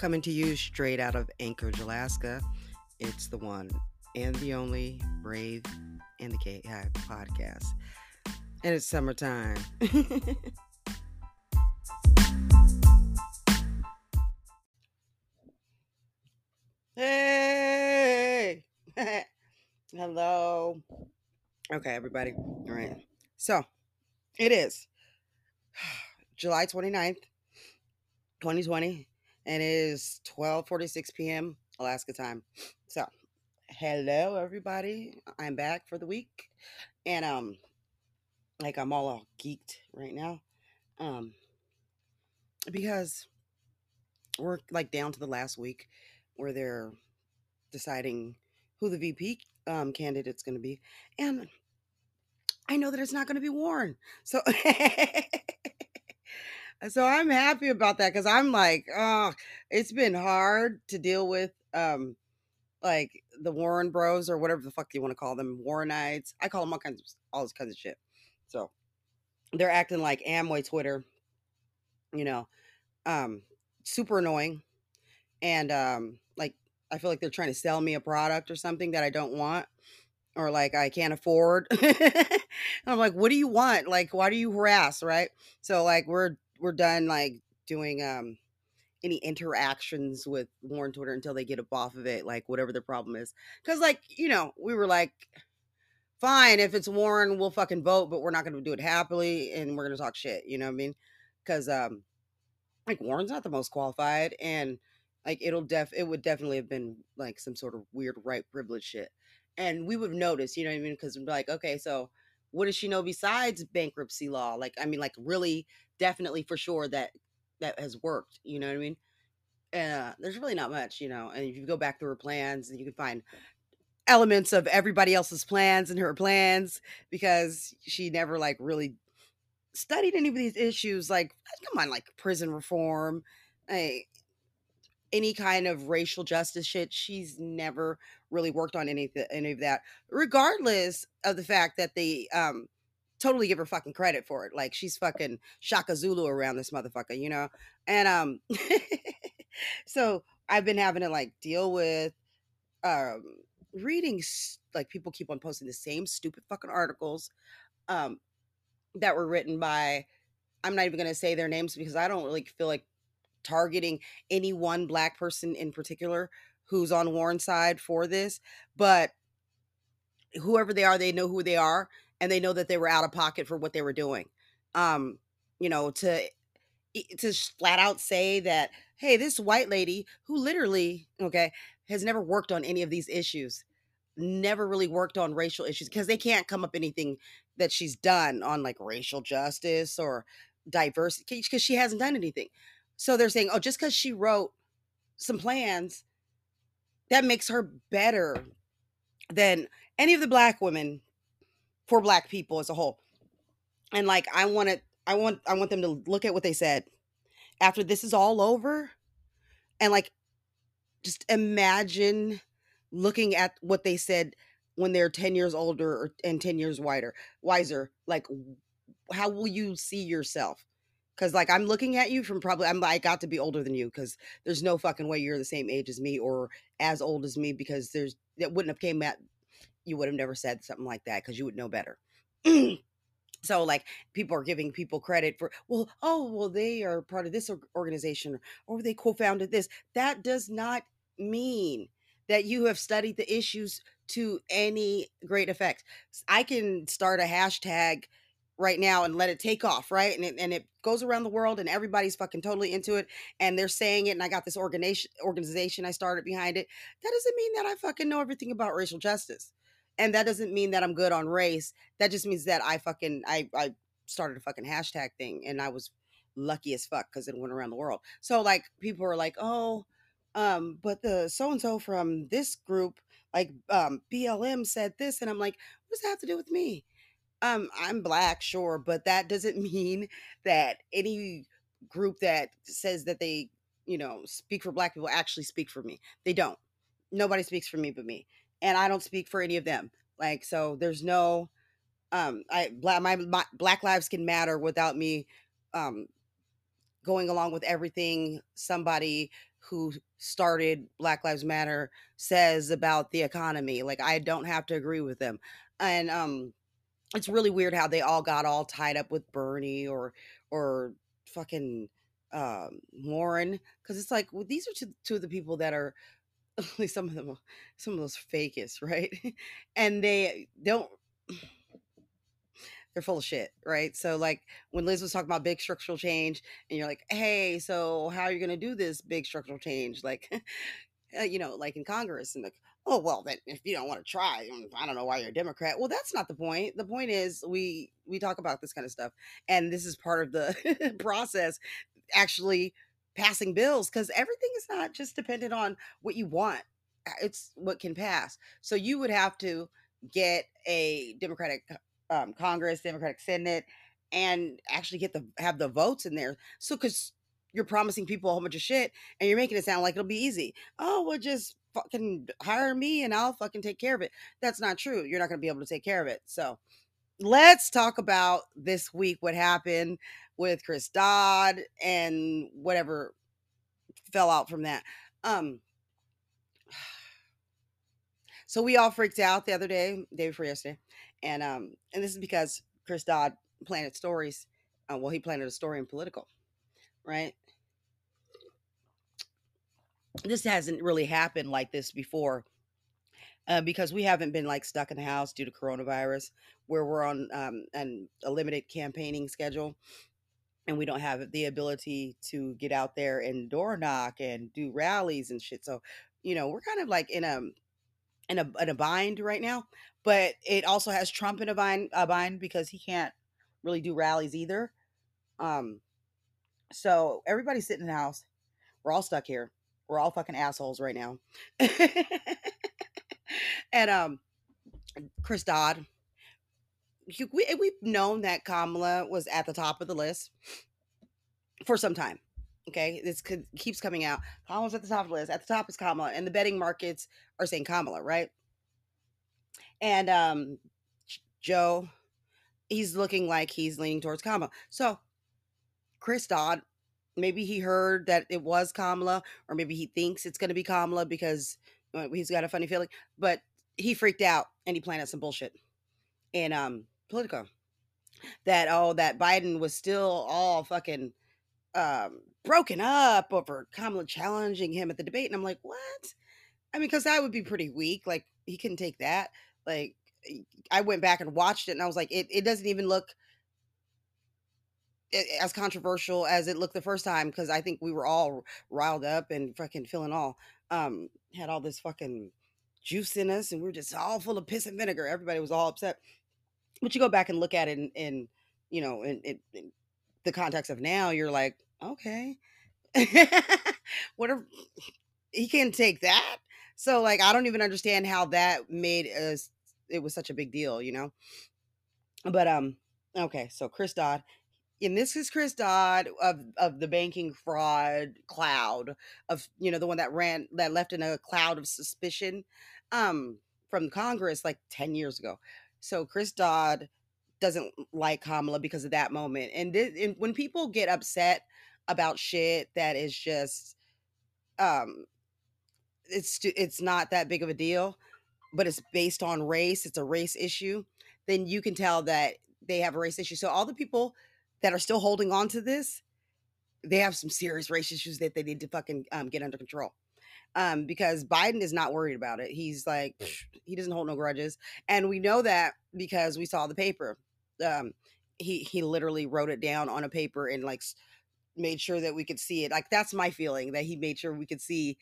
coming to you straight out of Anchorage, Alaska. It's the one and the only Brave and the K podcast. And it's summertime. hey! Hello. Okay, everybody. All right. So, it is July 29th, 2020 and it is 12:46 p.m. Alaska time. So, hello everybody. I'm back for the week. And um like I'm all, all geeked right now. Um because we're like down to the last week where they're deciding who the VP um candidate's going to be. And I know that it's not going to be Warren. So So I'm happy about that because I'm like, oh, it's been hard to deal with um like the Warren Bros or whatever the fuck you want to call them, Warrenites. I call them all kinds of all this kinds of shit. So they're acting like Amway Twitter, you know, um, super annoying. And um, like I feel like they're trying to sell me a product or something that I don't want or like I can't afford. I'm like, what do you want? Like, why do you harass? Right. So like we're we're done like doing um any interactions with Warren Twitter until they get up off of it, like whatever the problem is. Because, like, you know, we were like, fine, if it's Warren, we'll fucking vote, but we're not to do it happily and we're to talk shit. You know what I mean? Because, um, like, Warren's not the most qualified and, like, it'll def, it would definitely have been like some sort of weird right privilege shit. And we would have noticed, you know what I mean? Because we're like, okay, so what does she know besides bankruptcy law? Like, I mean, like, really definitely for sure that that has worked. You know what I mean? Uh, there's really not much, you know. And if you go back through her plans, you can find elements of everybody else's plans and her plans because she never like really studied any of these issues. Like, come on, like prison reform, hey, any kind of racial justice shit. She's never really worked on any any of that, regardless of the fact that the um totally give her fucking credit for it. Like she's fucking Shaka Zulu around this motherfucker, you know? And um so I've been having to like deal with um reading like people keep on posting the same stupid fucking articles um that were written by I'm not even going to say their names because I don't really feel like targeting any one black person in particular who's on Warren's side for this, but whoever they are, they know who they are and they know that they were out of pocket for what they were doing. Um, you know, to to flat out say that, hey, this white lady who literally, okay, has never worked on any of these issues, never really worked on racial issues because they can't come up anything that she's done on like racial justice or diversity because she hasn't done anything. So they're saying, oh, just because she wrote some plans, that makes her better than any of the black women for black people as a whole. And like I want it I want I want them to look at what they said. After this is all over and like just imagine looking at what they said when they're 10 years older or, and 10 years wider wiser. Like how will you see yourself? Because like i'm looking at you from probably i'm i got to be older than you because there's no fucking way you're the same age as me or as old as me because there's that wouldn't have came at you would have never said something like that because you would know better. so like people are giving people credit for well oh well they are part of this organization or they co-founded this. That does not mean that you have studied the issues to any great effect. I can start a hashtag right now and let it take off right? And it, and it goes around the world and everybody's fucking totally into it and they're saying it and i got this organization organization i started behind it. That doesn't mean that i fucking know everything about racial justice and that doesn't mean that I'm good on race. That just means that I fucking I I started a fucking hashtag thing and I was lucky as fuck because it went around the world. So like people are like, oh, um, but the so and so from this group, like um BLM said this, and I'm like, what does that have to do with me? Um, I'm black, sure, but that doesn't mean that any group that says that they, you know, speak for black people actually speak for me. They don't. Nobody speaks for me but me and I don't speak for any of them. Like so, there's no um I black my, my Black Lives can matter without me um going along with everything somebody who started Black Lives Matter says about the economy. Like I don't have to agree with them. And um it's really weird how they all got all tied up with Bernie or or fucking um Warren because it's like well, these are two, two of the people that are some of them some of those fakest, right? and they don't they're full of shit, right? So like when Liz was talking about big structural change, and you're like, hey, so how are you going to do this big structural change? Like, uh, you know, like in Congress, and like, oh well, then if you don't want to try, mm, I don't know why you're a Democrat. Well, that's not the point. The point is we we talk about this kind of stuff, and this is part of the process, actually passing bills because everything is not just dependent on what you want uh, it's what can pass so you would have to get a democratic um, Congress, Democratic Senate, and actually get the have the votes in there. So because you're promising people a whole bunch of shit and you're making it sound like it'll be easy. Oh, well, just fucking hire me and I'll fucking take care of it. That's not true. You're not going to be able to take care of it. So let's talk about this week what happened with Chris Dodd and whatever fell out from that. Um, so we all freaked out the other day, day before yesterday, and um, and this is because Chris Dodd planted stories. Uh, well, he planted a story in Politico, right? This hasn't really happened like this before. Uh, because we haven't been like stuck in the house due to coronavirus, where we're on um, an, a limited campaigning schedule, and we don't have the ability to get out there and door knock and do rallies and shit. So, you know, we're kind of like in a in a, in a bind right now, but it also has Trump in a bind, a bind because he can't really do rallies either. Um, so everybody's sitting in the house. We're all stuck here. We're all fucking assholes right now. and um, Chris Dodd, we, we've known that Kamala was at the top of the list for some time. Okay, this could, keeps coming out. Kamala's at the top of the list. At the top is Kamala, and the betting markets are saying Kamala, right? And um, Joe, he's looking like he's leaning towards Kamala. So Chris Dodd, maybe he heard that it was Kamala, or maybe he thinks it's going to be Kamala because uh, he's got a funny feeling. But he freaked out and he planted some bullshit in um Politico that oh that Biden was still all fucking um broken up over Kamala challenging him at the debate. And I'm like, what? I mean, because that would be pretty weak. Like, he couldn't take that. Like, I went back and watched it and I was like, it, it doesn't even look as controversial as it looked the first time because I think we were all riled up and fucking feeling all um had all this fucking juice in us and we are just all full of piss and vinegar. Everybody was all upset. But you go back and look at it in you know, in, in, in the context of now, you're like, okay. what a, he can't take that. So like I don't even understand how that made us it was such a big deal, you know. But um okay, so Chris Dodd and this is Chris Dodd of of the banking fraud cloud of you know the one that ran that left in a cloud of suspicion um from Congress like 10 years ago. So Chris Dodd doesn't like Kamala because of that moment. And, this, and when people get upset about shit that is just um it's it's not that big of a deal, but it's based on race, it's a race issue, then you can tell that they have a race issue. So all the people that are still holding on to this, they have some serious race issues that they need to fucking um, get under control. Um, because Biden is not worried about it. He's like, he doesn't hold no grudges, and we know that because we saw the paper. Um, he he literally wrote it down on a paper and like made sure that we could see it. Like that's my feeling that he made sure we could see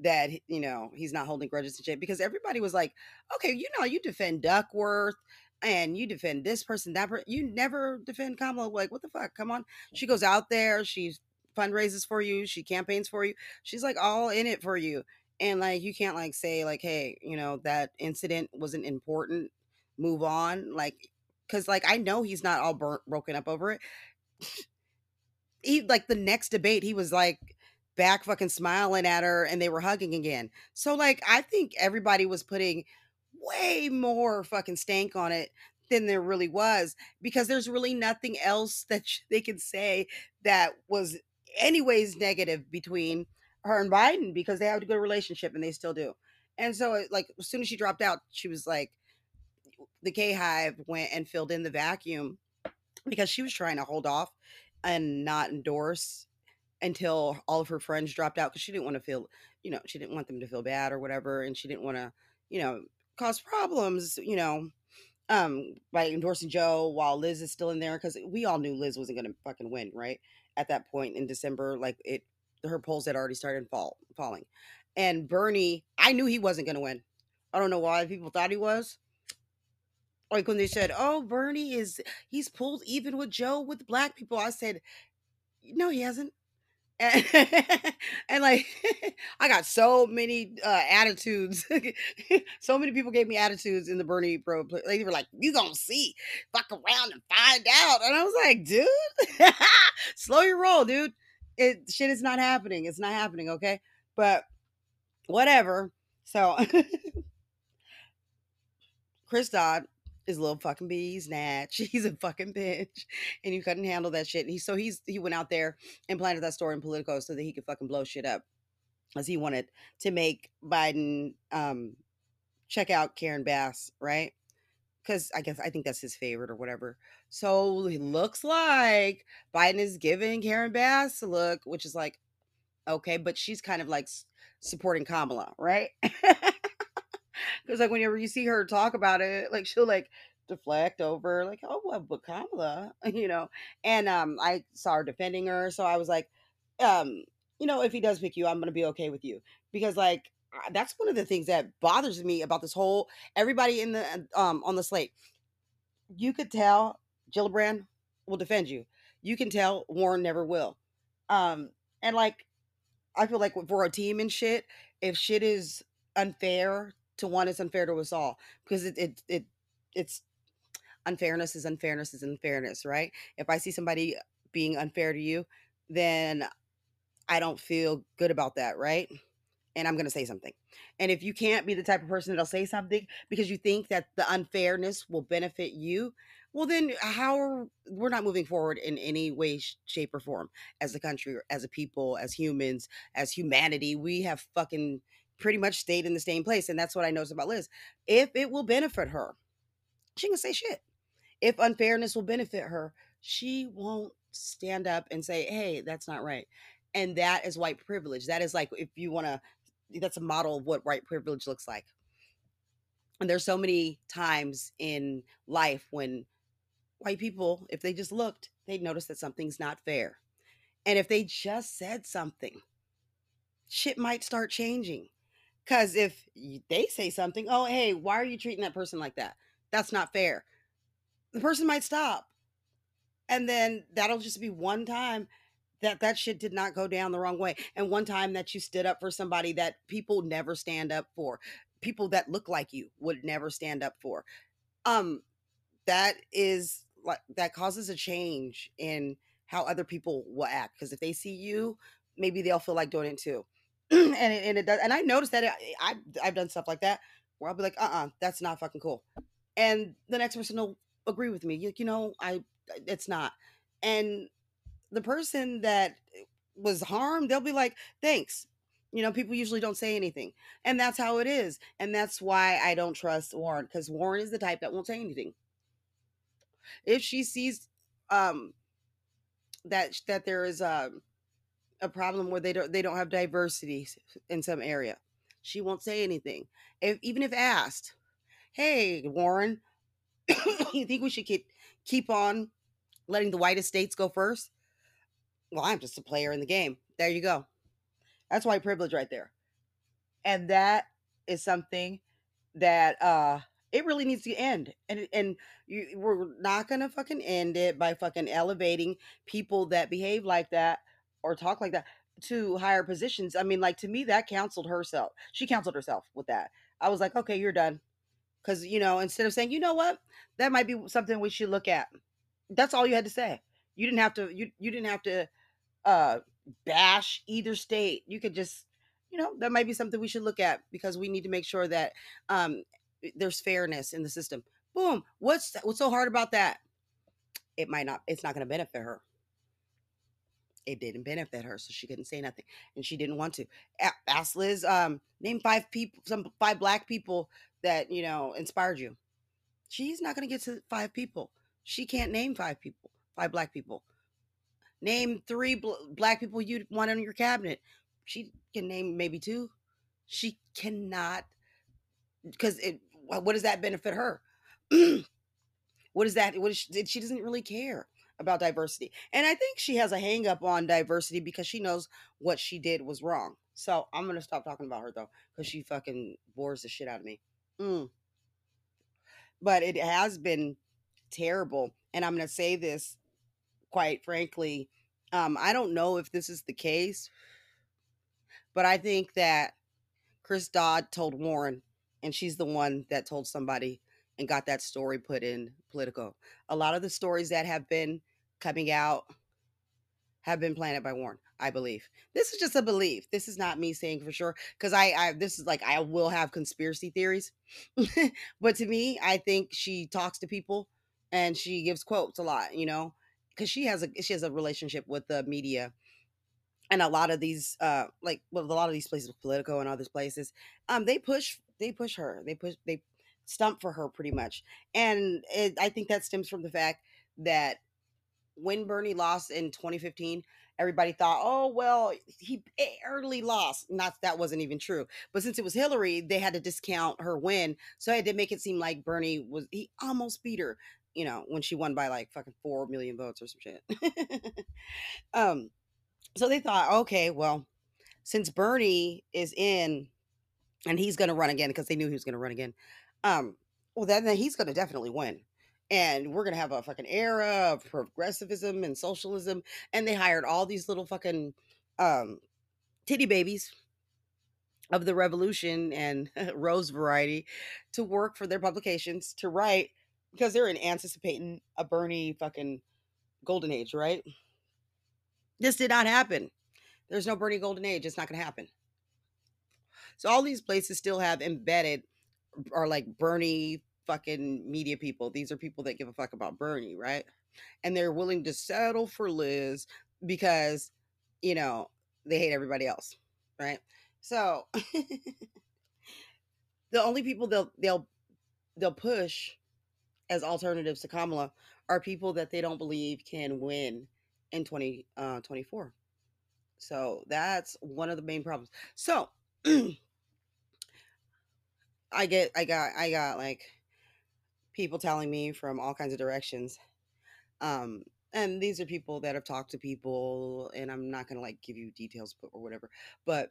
that you know he's not holding grudges and shit because everybody was like, okay, you know, you defend Duckworth and you defend this person, that person. You never defend Kamala. Like, what the fuck? Come on. She goes out there, she fundraises for you, she campaigns for you. She's like all in it for you. And like you can't like say like, hey, you know, that incident wasn't important. Move on. Like, cause like I know he's not all burnt, broken up over it. he like the next debate, he was like back fucking smiling at her and they were hugging again. So like I think everybody was putting way more fucking stank on it than there really was because there's really nothing else that they can say that was anyways negative between her and Biden because they have a good relationship and they still do. And so, like, as soon as she dropped out, she was like, the K Hive went and filled in the vacuum because she was trying to hold off and not endorse until all of her friends dropped out because she didn't want to feel, you know, she didn't want them to feel bad or whatever, and she didn't want to, you know, cause problems, you know, um, by endorsing Joe while Liz is still in there because we all knew Liz wasn't going to fucking win, right? At that point in December, like it, her polls had already started fall falling, and Bernie, I knew he wasn't going to win. I don't know why people thought he was. Like when they said, "Oh, Bernie is he's pulled even with Joe with black people," I said, "No, he hasn't." And, and like I got so many uh, attitudes. so many people gave me attitudes in the Bernie bro. pro. They were like, "You gonna see? Fuck around and find out." And I was like, "Dude, slow your roll, dude. It shit is not happening. It's not happening. Okay, but whatever." So Chris Dodd is little fucking bee snatch. He's a fucking bitch, and you couldn't handle that shit. And he so he's he went out there and planted that story in Politico so that he could fucking blow shit up, as he wanted to make Biden um check out Karen Bass, right? Because I guess I think that's his favorite or whatever. So it looks like Biden is giving Karen Bass a look, which is like, okay, but she's kind of like supporting Kamala, right? Because like whenever you see her talk about it, like she'll like deflect over like, oh well, but Kamala, you know. And um I saw her defending her, so I was like, um, you know, if he does pick you, I'm gonna be okay with you. Because like that's one of the things that bothers me about this whole everybody in the um on the slate. You could tell Gillibrand will defend you. You can tell Warren never will. Um, and like I feel like for a team and shit, if shit is unfair to one it's unfair to us all because it it, it it's unfairness is unfairness is unfairness right? If i see somebody being unfair to you then i don't feel good about that right? And i'm going to say something. And if you can't be the type of person that'll say something because you think that the unfairness will benefit you well then uh, how are we're not moving forward in any way shape or form. As a country as a people as humans as humanity we have fucking pretty much stayed in the same place. And that's what I noticed about Liz. If it will benefit her, she can say shit. If unfairness will benefit her, she won't stand up and say, hey, that's not right. And that is white privilege. That is like, if you want to, that's a model of what white privilege looks like. And there's so many times in life when white people, if they just looked, they'd notice that something's not fair. And if they just said something, shit might start changing. Because if they say something, oh, hey, why are you treating that person like that? That's not fair. The person might stop. And then that'll just be one time that that shit did not go down the wrong way. And one time that you stood up for somebody that people never stand up for. People that look like you would never stand up for. Um, that is like that causes a change in how other people will act. Because if they see you, maybe they'll feel like doing it too. and it, and it does. And I noticed that I I've done stuff like that where I'll be like, uh, uh-uh, uh that's not fucking cool. And the next person will agree with me. Like, you know, I it's not. And the person that was harmed, they'll be like, thanks. You know, people usually don't say anything. And that's how it is. And that's why I don't trust Warren, because Warren is the type that won't say anything. If she sees um that that there is um a problem where they don't they don't have diversity in some area. She won't say anything. If even if asked, "Hey, Warren, you think we should keep keep on letting the white states go first? Well, I'm just a player in the game. There you go. That's white privilege right there. And that is something that uh it really needs to end. And and you, we're not gonna fucking end it by fucking elevating people that behave like that or talk like that to higher positions. I mean, like to me, that counseled herself. She counseled herself with that. I was like, okay, you're done. Because, you know, instead of saying, you know what, that might be something we should look at. That's all you had to say. You didn't have to, you, you didn't have to uh bash either state. You could just, you know, that might be something we should look at because we need to make sure that um there's fairness in the system. Boom. What's what's so hard about that? It might not, it's not to benefit her it didn't benefit her, so she couldn't say nothing, and she didn't want to. Ask Liz, um, name five people, some five black people that you know inspired you. She's not gonna get to five people. She can't name five people, five black people. Name three bl- black people you'd want in your cabinet. She can name maybe two. She cannot because it. What does that benefit her? what is that? What is she, she doesn't really care about diversity, and I think she has a hang up on diversity because she knows what she did was wrong. So I'm gonna stop talking about her though because she fucking bores the shit out of me. Mm. But it has been terrible, and I'm gonna say this quite frankly. Um, I don't know if this is the case, but I think that Chris Dodd told Warren, and she's the one that told somebody and got that story put in Politico. A lot of the stories that have been coming out have been planted by Warren, I believe. This is just a belief. This is not me saying for sure because I, I this is like I will have conspiracy theories, but to me, I think she talks to people and she gives quotes a lot. You know, because she has a she has a relationship with the media and a lot of these uh like well a lot of these places politico and other places um they push they push her they push they stump for her pretty much and it, i think that stems from the fact that when bernie lost in 2015 everybody thought oh well he barely lost. Not that wasn't even true but since it was hillary they had to discount her win so they had to make it seem like bernie was he almost beat her you know when she won by like fucking 4 million votes or some shit. Um so they thought, okay, well, since Bernie is in and he's going to run again because they knew he was going to run again, um, well, then, then he's going to definitely win. And we're going to have a fucking era of progressivism and socialism. And they hired all these little fucking um, titty babies of the revolution and rose variety to work for their publications to write because they're in anticipating a Bernie fucking golden age, right? This did not happen. There's no Bernie golden age. It's not going to happen. So all these places still have embedded are like Bernie fucking media people. These are people that give a fuck about Bernie, right? And they're willing to settle for Liz because, you know, they hate everybody else, right? So the only people they'll they'll they'll push as alternatives to Kamala are people that they don't believe can win in 2024. Uh, so that's one of the main problems. So I get I got I got like people telling me from all kinds of directions. Um and these are people that have talked to people and I'm not going to like give you details or whatever. But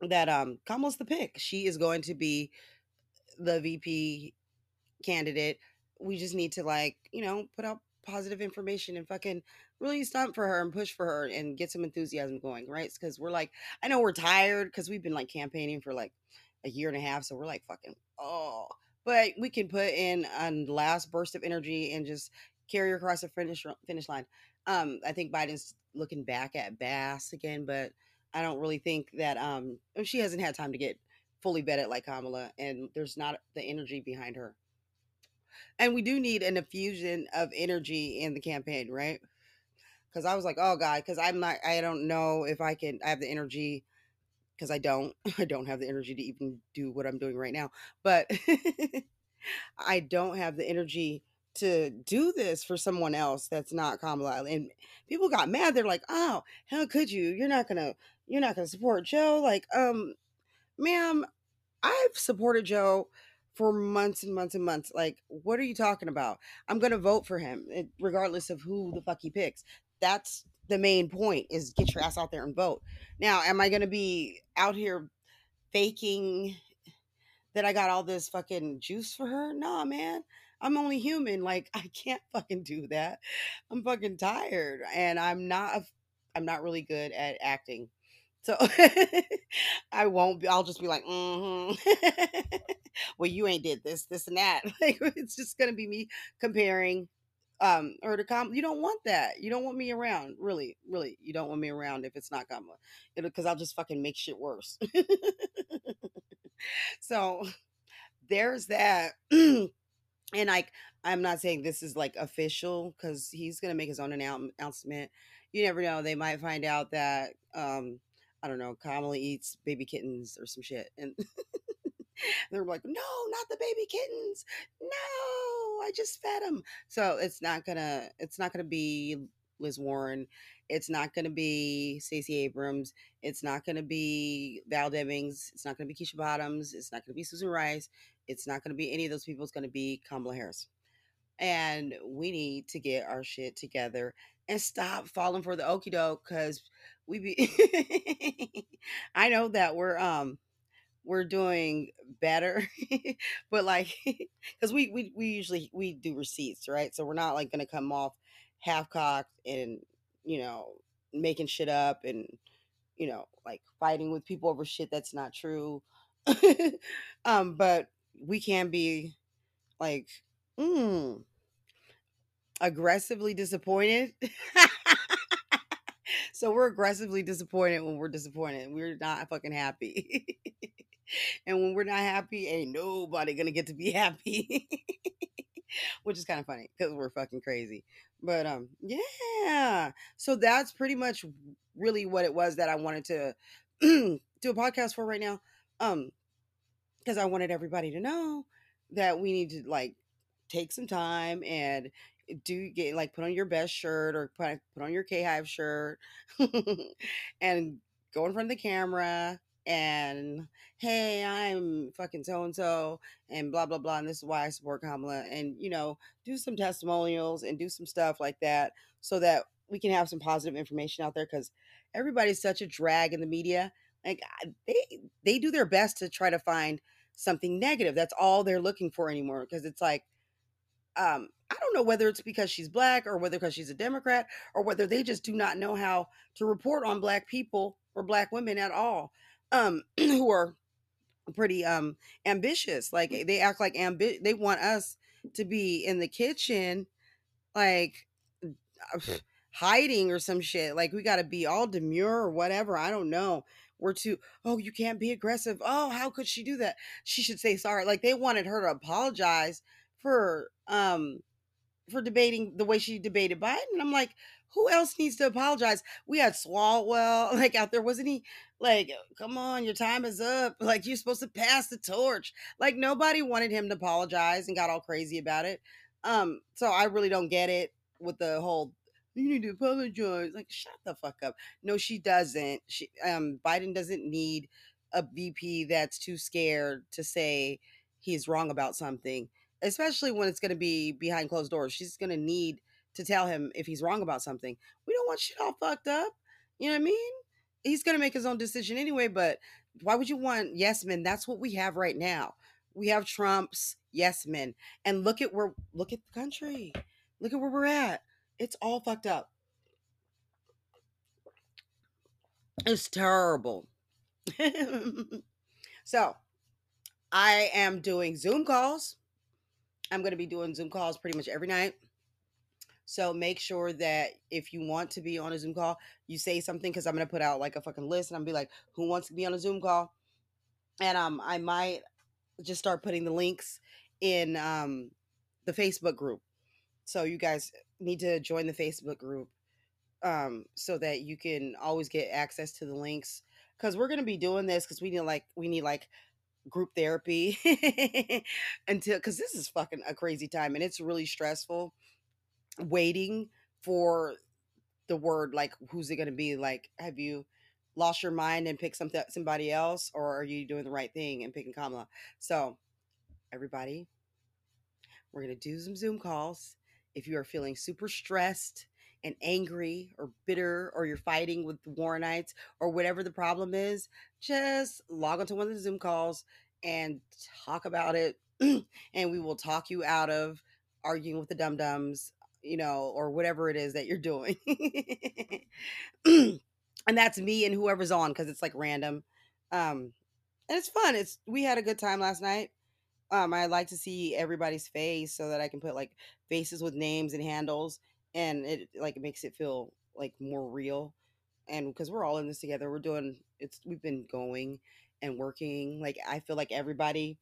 that um Kamala's the pick. She is going to be the VP candidate. We just need to like, you know, put out positive information and fucking really stunt for her and push for her and get some enthusiasm going, right? Because we're like, I know we're tired because we've been like campaigning for like a year and a half, so we're like fucking oh, but we can put in a last burst of energy and just carry across the finish finish line. Um, I think Biden's looking back at Bass again, but I don't really think that um she hasn't had time to get fully vetted like Kamala, and there's not the energy behind her. And we do need an infusion of energy in the campaign, right? Because I was like, oh god, because I'm not, I don't know if I can, I have the energy because I don't, I don't have the energy to even do what I'm doing right now. But I don't have the energy to do this for someone else that's not Kamala. And people got mad. They're like, oh, how could you? You're not gonna, you're not gonna support Joe. Like, um, ma'am, I've supported Joe for months and months and months. Like, what are you talking about? I'm gonna vote for him, regardless of who the fuck he picks. That's the main point: is get your ass out there and vote. Now, am I gonna be out here faking that I got all this fucking juice for her? Nah, man. I'm only human. Like, I can't fucking do that. I'm fucking tired, and I'm not. I'm not really good at acting. So I won't be. I'll just be like, mm-hmm. well, you ain't did this, this, and that. Like it's just gonna be me comparing um or to come you don't want that you don't want me around really really you don't want me around if it's not Kamala because i'll just fucking make shit worse so there's that and like i'm not saying this is like official because he's gonna make his own announcement you never know. They might find out that um, I don't know, Kamala eats baby kittens or some shit, and they're like, "No, not the baby kittens! No, I just fed them." So it's not gonna, it's not gonna be Liz Warren. It's not gonna be Stacey Abrams. It's not gonna be Val Demings. It's not gonna be Keisha Bottoms. It's not gonna be Susan Rice. It's not gonna be any of those people. It's gonna be Kamala Harris and we need to get our shit together and stop falling for the okey doke because we be I know that we're um we're doing better but like because we, we we usually we do receipts right so we're not like gonna come off half cocked and you know making shit up and you know like fighting with people over shit that's not true um but we can be like mm, aggressively disappointed. so we're aggressively disappointed when we're disappointed. We're not fucking happy. And when we're not happy, ain't nobody gonna get to be happy. Which is kind of funny because we're fucking crazy. But um yeah. So that's pretty much really what it was that I wanted to do a podcast for right now. Um because I wanted everybody to know that we need to like take some time and do get like put on your best shirt or put put on your K Hive shirt and go in front of the camera and hey, I'm fucking so and so and blah blah blah and this is why I support Kamala and you know do some testimonials and do some stuff like that so that we can have some positive information out there because everybody's such a drag in the media like they they do their best to try to find something negative. That's all they're looking for anymore because it's like um, I don't know whether it's because she's black or whether because she's a Democrat or whether they just do not know how to report on black people or black women at all, um, who are pretty um ambitious. Like they act like ambi- they want us to be in the kitchen, like uh, hiding or some shit. Like we got to be all demure or whatever. I don't know. We're too. Oh, you can't be aggressive. Oh, how could she do that? She should say sorry. Like they wanted her to apologize for um for debating the way she debated Biden. And I'm like, who else needs to apologize? We had Swalwell like out there, wasn't he? Like, come on, your time is up. Like you're supposed to pass the torch. Like nobody wanted him to apologize and got all crazy about it. Um, so I really don't get it with the whole you need to apologize. Like, shut the fuck up. No, she doesn't. She um Biden doesn't need a VP that's too scared to say he's wrong about something especially when it's to be behind closed doors. She's to need to tell him if he's wrong about something. We don't want shit all fucked up. You know what I mean? He's going to make his own decision anyway, but why would you want yes men? That's what we have right now. We have Trump's yes men. And look at where look at the country. Look at where we're at. It's all fucked up. It's terrible. so, I am doing Zoom calls I'm going to be doing Zoom calls pretty much every night. So make sure that if you want to be on a Zoom call, you say something because I'm gonna put out like a fucking list and I'm be like, who wants to be on a Zoom call? And um, I might just start putting the links in um the Facebook group. So you guys need to join the Facebook group um so that you can always get access to the links because we're gonna be doing this because we need like we need like group therapy until because this is fucking a crazy time and it's really stressful waiting for the word like who's it going to be like have you lost your mind and picked something somebody else or are you doing the right thing and picking kamala so everybody we're going to do some zoom calls if you are feeling super stressed and angry or bitter or you're fighting with the Warrenites or whatever the problem is, just log onto one of the Zoom calls and talk about it. and we will talk you out of arguing with the dum dums, you know, or whatever it is that you're doing. and that's me and whoever's on because it's like random. Um, and it's fun. It's we had a good time last night. Um, I like to see everybody's face so that I can put like faces with names and handles and it like makes it feel like more real and because we're all in this together we're doing it's we've been going and working like i feel like everybody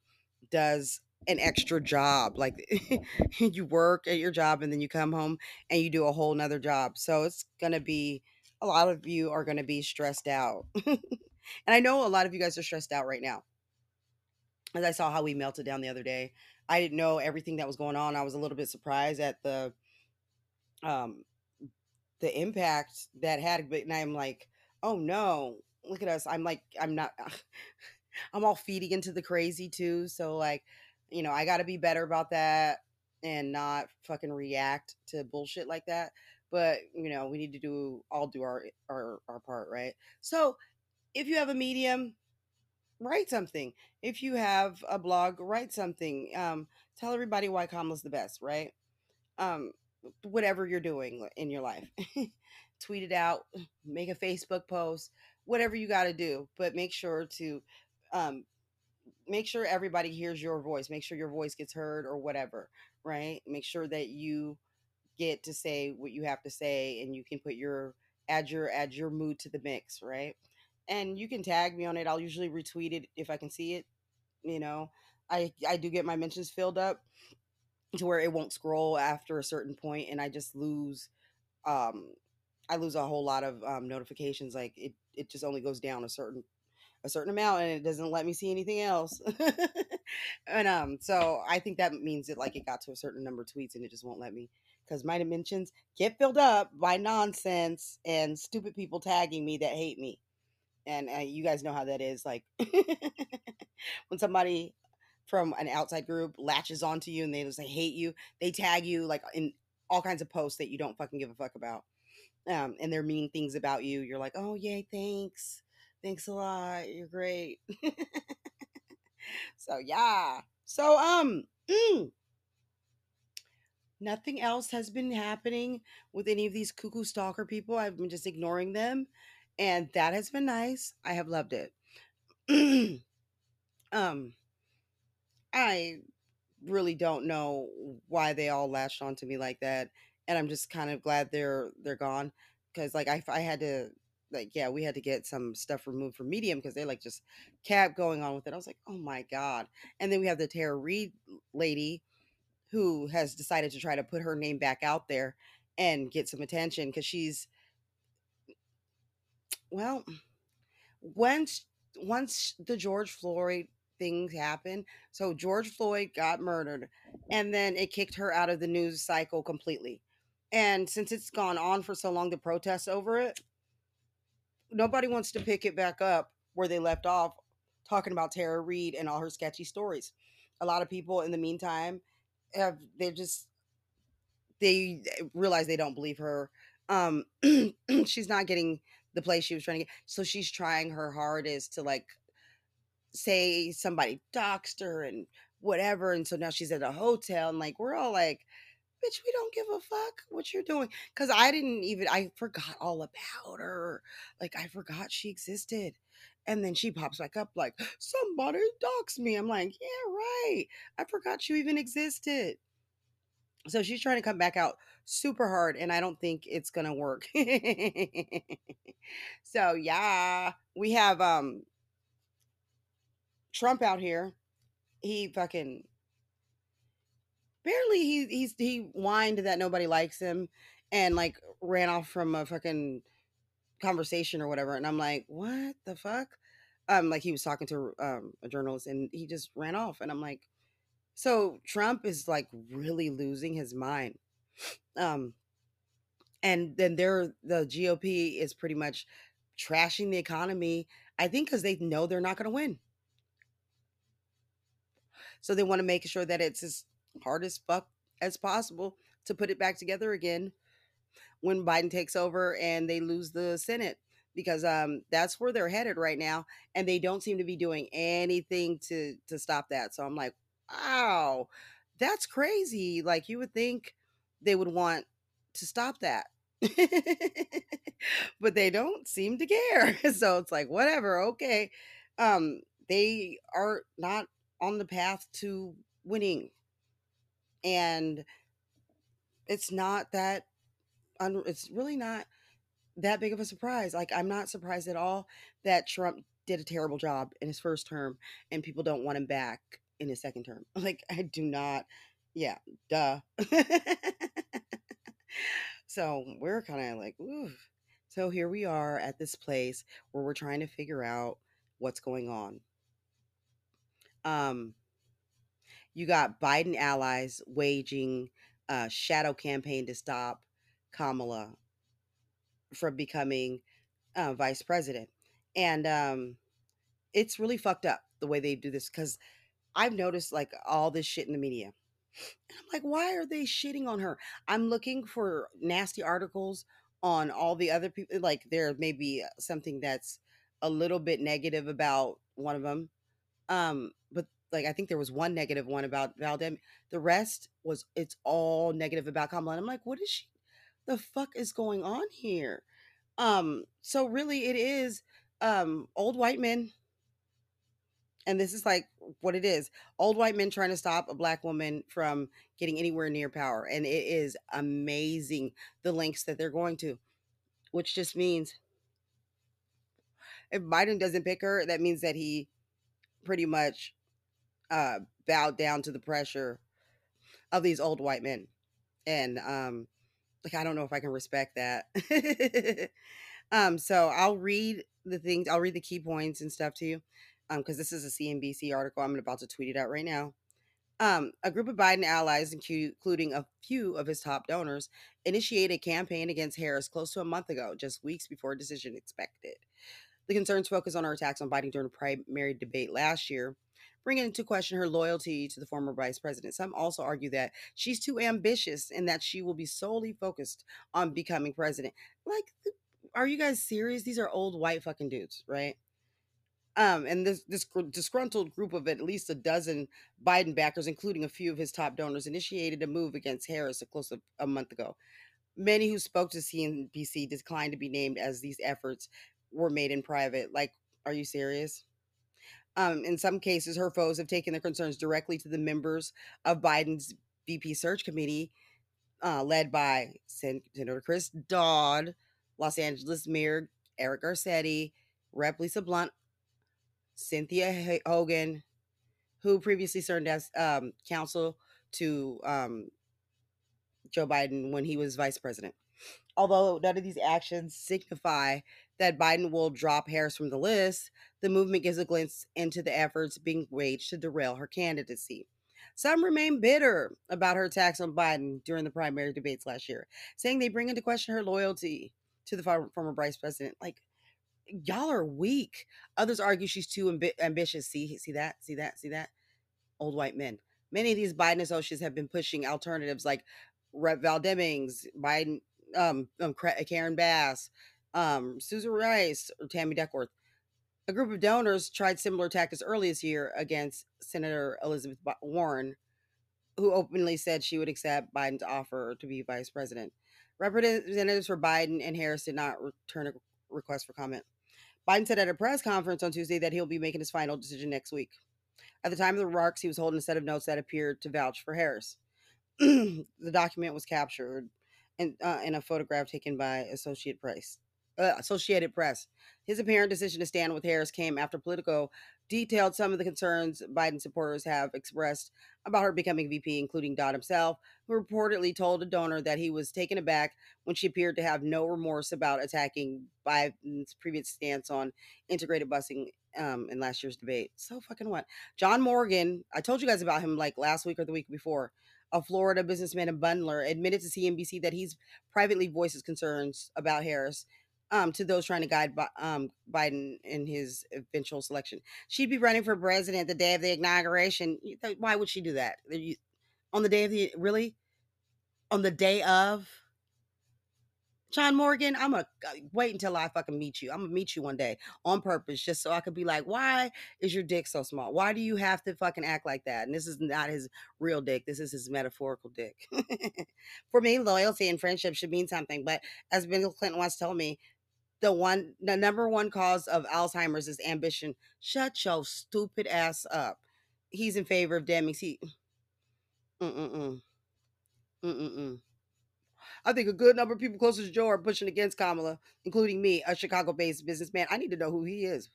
does an extra job. Like you work at your job and then you come home and you do a whole nother job. So it's gonna be a lot of you are gonna be stressed out. and I know a lot of you guys are stressed out right now. As I saw how we melted down the other day. I didn't know everything that was going on. I was a little bit surprised at the um the impact that had but and I'm like, oh no, look at us. I'm like I'm not I'm all feeding into the crazy too. So like, you know, I got to be better about that and not fucking react to bullshit like that. But you know, we need to do all do our our our part, right? So if you have a medium, write something. If you have a blog, write something. Um, tell everybody why Kamala's the best, right? Um, whatever you're doing in your life, tweet it out, make a Facebook post, whatever you got to do. But make sure to um, make sure everybody hears your voice. Make sure your voice gets heard or whatever, right? Make sure that you get to say what you have to say and you can put your add your add your mood to the mix, right? And you can tag me on it. I'll usually retweet it if I can see it. You know, I I do get my mentions filled up to where it won't scroll after a certain point and I just lose um I lose a whole lot of um, notifications. Like it, it just only goes down a certain a certain amount and it doesn't let me see anything else. and um, so I think that means that like it got to a certain number of tweets and it just won't let me because my dimensions get filled up by nonsense and stupid people tagging me that hate me. And uh, you guys know how that is. Like when somebody from an outside group latches onto you and they just like, hate you, they tag you like in all kinds of posts that you don't fucking give a fuck about. Um, and they're mean things about you. You're like, oh yay, thanks Thanks a lot. You're great. so yeah. So um mm, nothing else has been happening with any of these cuckoo stalker people. I've been just ignoring them and that has been nice. I have loved it. um I really don't know why they all latched onto me like that and I'm just kind of glad they're they're gone because like I I had to like yeah we had to get some stuff removed from medium because they like just kept going on with it. I was like oh my god. And then we have the tara reade lady who has decided to try to put her name back out there and get some attention because she's well once once the george floyd things happened so george floyd got murdered and then it kicked her out of the news cycle completely. And since it's gone on for so long the protests over it nobody wants to pick it back up where they left off talking about Tara Reade and all her sketchy stories. A lot of people in the meantime have they just they realize they don't believe her. Um she's not getting the place she was trying to get. So she's trying her hardest to like say somebody doxed her and whatever. And so now she's at a hotel and like we're all like, bitch, we don't give a fuck what you're doing. Cause I didn't even, I forgot all about her. Like, I forgot she existed. And then she pops back up like, somebody doxed me. I'm like, yeah, right. I forgot you even existed. So she's trying to come back out super hard, and I don't think it's gonna work. so yeah, we have um Trump out here. He fucking apparently he he's he whined that nobody likes him and like ran off from a fucking conversation or whatever and i'm like what the fuck? Um like he was talking to um a journalist and he just ran off and i'm like so trump is like really losing his mind. Um and then they're the gop is pretty much trashing the economy i think because they know they're not going to win. So they want to make sure that it's as hard as fuck as possible to put it back together again when Biden takes over and they lose the Senate because um, that's where they're headed right now, and they don't seem to be doing anything to to stop that. So I'm like, wow, that's crazy. Like you would think they would want to stop that. but they don't seem to care. So it's like whatever, okay. Um they are not on the path to winning and it's not that un- it's really not that big of a surprise like i'm not surprised at all that trump did a terrible job in his first term and people don't want him back in his second term. Like I do not. Yeah, duh. so we're kind of like. So here we are at this place where we're trying to figure out what's going on. Um, you got Biden allies waging a shadow campaign to stop Kamala from becoming uh, vice president, and um, it's really fucked up the way they do this because I've noticed like all this shit in the media. And I'm like, why are they shitting on her? I'm looking for nasty articles on all the other people. Like there may be something that's a little bit negative about one of them. Um, but like I think there was one negative one about Valdem. The rest was it's all negative about Kamala. And I'm like, what is she? The fuck is going on here? Um, so really it is um old white men and this is like what it is old white men trying to stop a black woman from getting anywhere near power and it is amazing the lengths that they're going to which just means if biden doesn't pick her that means that he pretty much uh bowed down to the pressure of these old white men and um like i don't know if i can respect that um so i'll read the things i'll read the key points and stuff to you because um, this is a CNBC article. I'm about to tweet it out right now. Um, a group of Biden allies, including a few of his top donors, initiated a campaign against Harris close to a month ago, just weeks before a decision expected. The concerns focus on her attacks on Biden during a primary debate last year, bringing into question her loyalty to the former vice president. Some also argue that she's too ambitious and that she will be solely focused on becoming president. Like, are you guys serious? These are old white fucking dudes, right? Um, and this this disgruntled group of at least a dozen Biden backers, including a few of his top donors, initiated a move against Harris a close to a month ago. Many who spoke to CNBC declined to be named as these efforts were made in private. Like, are you serious? Um, in some cases, her foes have taken their concerns directly to the members of Biden's VP search committee, uh, led by Senator Chris Dodd, Los Angeles Mayor Eric Garcetti, Rep. Lisa Blunt, Cynthia Hogan, who previously served as um, counsel to um, Joe Biden when he was vice president. Although none of these actions signify that Biden will drop Harris from the list, the movement gives a glimpse into the efforts being waged to derail her candidacy. Some remain bitter about her attacks on Biden during the primary debates last year, saying they bring into question her loyalty to the former vice president. Like, y'all are weak. Others argue she's too amb- ambitious. See, see that, see that, see that. Old white men. Many of these Biden associates have been pushing alternatives like Rep. Val Demings, Biden, um, um Karen Bass, um, Susan Rice, or Tammy Duckworth. A group of donors tried similar tactics early this year against Senator Elizabeth Warren, who openly said she would accept Biden's offer to be vice president. Representatives for Biden and Harris did not return a request for comment. Biden said at a press conference on Tuesday that he'll be making his final decision next week. At the time of the remarks, he was holding a set of notes that appeared to vouch for Harris. the document was captured in, uh, in a photograph taken by Associate Press. Uh, Associated Press. His apparent decision to stand with Harris came after Politico detailed some of the concerns Biden supporters have expressed about her becoming VP, including Dodd himself, who reportedly told a donor that he was taken aback when she appeared to have no remorse about attacking Biden's previous stance on integrated busing um, in last year's debate. So fucking what? John Morgan, I told you guys about him like last week or the week before. A Florida businessman and bundler admitted to CNBC that he's privately voiced his concerns about Harris um, to those trying to guide um, Biden in his eventual selection. She'd be running for president the day of the inauguration. Why would she do that? On the day of the really? On the day of? John Morgan, I'm gonna uh, wait until I fucking meet you. I'm gonna meet you one day on purpose, just so I could be like, why is your dick so small? Why do you have to fucking act like that? And this is not his real dick. This is his metaphorical dick. For me, loyalty and friendship should mean something. But as Bill Clinton once told me, the one the number one cause of Alzheimer's is ambition. Shut your stupid ass up. He's in favor of Demings. He mm-mm-mm. Mm-mm-mm. I think a good number of people closest to Joe are pushing against Kamala, including me, a Chicago-based businessman. I need to know who he is.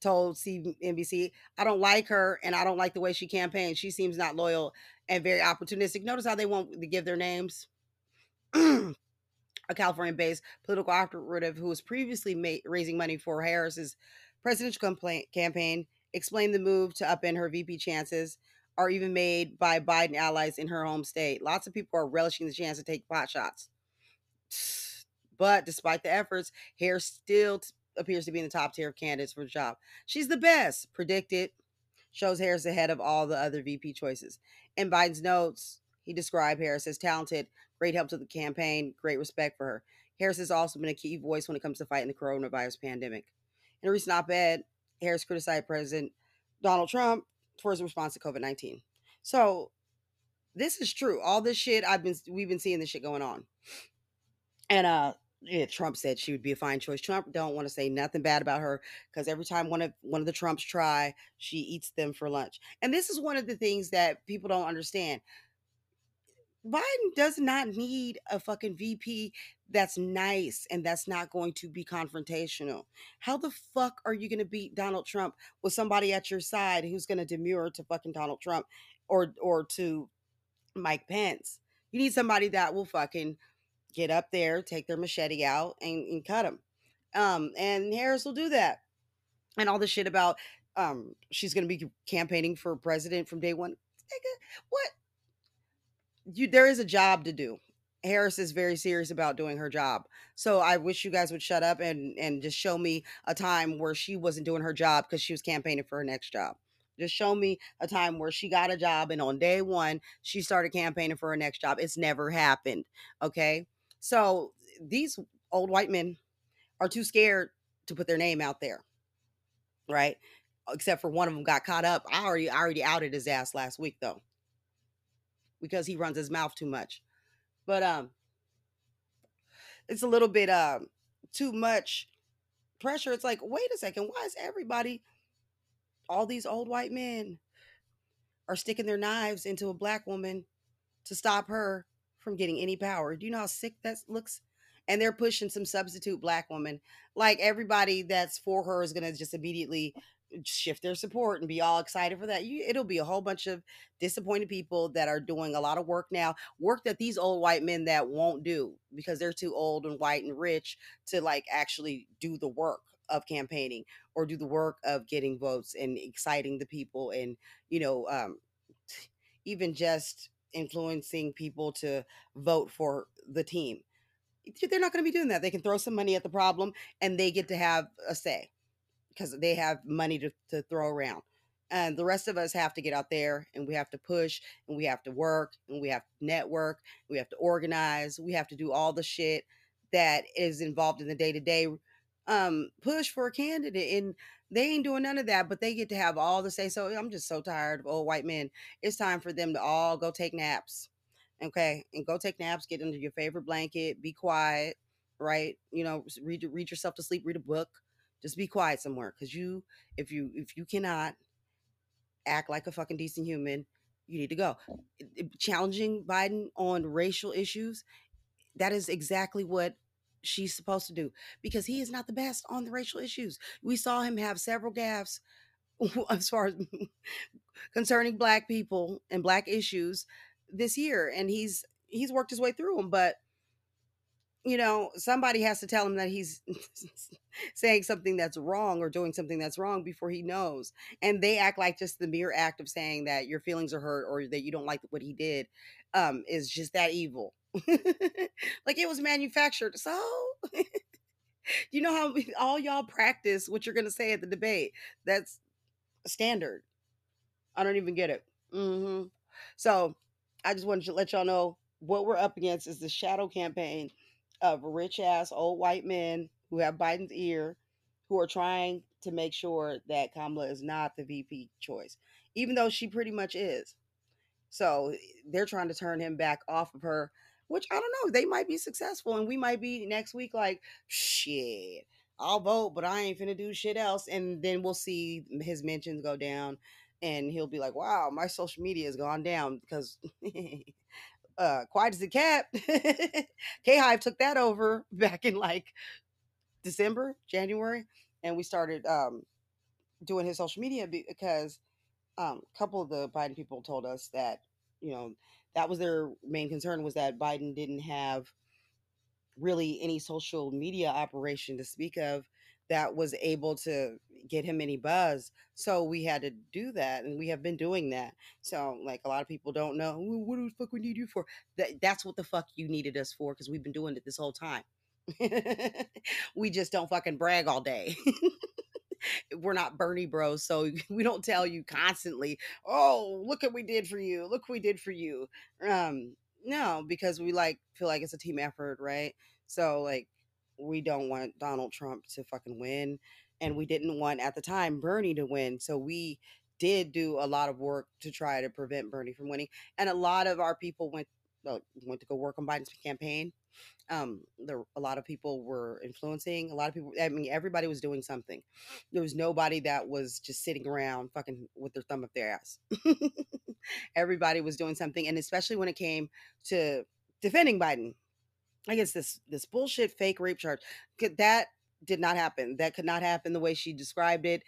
told CNBC, I don't like her and I don't like the way she campaigns. She seems not loyal and very opportunistic. Notice how they won't give their names. a California based political operative who was previously ma- raising money for Harris's presidential campaign explained the move to upend her VP chances are even made by Biden allies in her home state. Lots of people are relishing the chance to take pot shots. But despite the efforts, Harris still t- appears to be in the top tier of candidates for the job. She's the best, predicted. Shows Harris ahead of all the other VP choices. In Biden's notes, he described Harris as talented, great help to the campaign, great respect for her. Harris has also been a key voice when it comes to fighting the coronavirus pandemic. In a recent op ed, Harris criticized President Donald Trump for his response to COVID 19. So, this is true. All this shit I've been we've been seeing this shit going on. And uh yeah, Trump said she would be a fine choice. Trump don't want to say nothing bad about her because every time one of one of the Trumps try, she eats them for lunch. And this is one of the things that people don't understand. Biden does not need a fucking VP that's nice and that's not going to be confrontational. How the fuck are you going to beat Donald Trump with somebody at your side who's going to demur to fucking Donald Trump or or to Mike Pence? You need somebody that will fucking get up there, take their machete out, and, and cut them. Um, and Harris will do that. And all the shit about um, she's going to be campaigning for president from day one. What? You there is a job to do. Harris is very serious about doing her job. So I wish you guys would shut up and and just show me a time where she wasn't doing her job because she was campaigning for her next job. Just show me a time where she got a job and on day one she started campaigning for her next job. It's never happened. Okay. So these old white men are too scared to put their name out there, right? Except for one of them got caught up. I already I already outed his ass last week though, because he runs his mouth too much. But um, it's a little bit um too much pressure. It's like, wait a second, why is everybody, all these old white men, are sticking their knives into a black woman to stop her from getting any power. Do you know how sick that looks? And they're pushing some substitute black woman. Like everybody that's for her is going to just immediately shift their support and be all excited for that. You, it'll be a whole bunch of disappointed people that are doing a lot of work now, work that these old white men that won't do because they're too old and white and rich to like actually do the work of campaigning or do the work of getting votes and exciting the people and you know um even just influencing people to vote for the team. They're not going to be doing that. They can throw some money at the problem and they get to have a say because they have money to, to throw around. And the rest of us have to get out there and we have to push and we have to work and we have to network, we have to organize, we have to do all the shit that is involved in the day to day push for a candidate and they ain't doing none of that, but they get to have all the say. So I'm just so tired of old white men. It's time for them to all go take naps. Okay. And go take naps, get under your favorite blanket, be quiet, right? You know, read read yourself to sleep, read a book. Just be quiet somewhere. Cause you if you if you cannot act like a fucking decent human, you need to go. Challenging Biden on racial issues, that is exactly what she's supposed to do because he is not the best on the racial issues. We saw him have several gaffes as far as concerning black people and black issues this year and he's he's worked his way through them but you know somebody has to tell him that he's saying something that's wrong or doing something that's wrong before he knows and they act like just the mere act of saying that your feelings are hurt or that you don't like what he did um is just that evil like it was manufactured. So, you know how all y'all practice what you're going to say at the debate? That's standard. I don't even get it. Mm-hmm. So, I just wanted to let y'all know what we're up against is the shadow campaign of rich ass old white men who have Biden's ear, who are trying to make sure that Kamala is not the VP choice, even though she pretty much is. So eh, they're trying to turn him back off of her which I don't know, they might be successful and we might be next week like, shit, I'll vote, but I ain't finna do shit else. And then we'll see his mentions go down and he'll be like, wow, my social media has gone down because uh quiet as a cat. K Hive took that over back in like December, January, and we started um doing his social media because um, a couple of the Biden people told us that you know that was their main concern was that Biden didn't have really any social media operation to speak of that was able to get him any buzz. So we had to do that, and we have been doing that. So like a lot of people don't know "Well, what the fuck we need you for. That that's what the fuck you needed us for because we've been doing it this whole time. we just don't fucking brag all day. we're not Bernie bros, so we don't tell you constantly, "Oh, look what we did for you. Look what we did for you." Um, no, because we like feel like it's a team effort, right? So like we don't want Donald Trump to fucking win, and we didn't want at the time Bernie to win. So we did do a lot of work to try to prevent Bernie from winning, and a lot of our people went uh, went to go work on Biden's campaign. Um there a lot of people were influencing a lot of people i mean everybody was doing something. There was nobody that was just sitting around fucking with their thumb up their ass. Everybody was doing something and especially when it came to defending biden against this this bullshit fake rape charge that did not happen that could not happen the way she described it.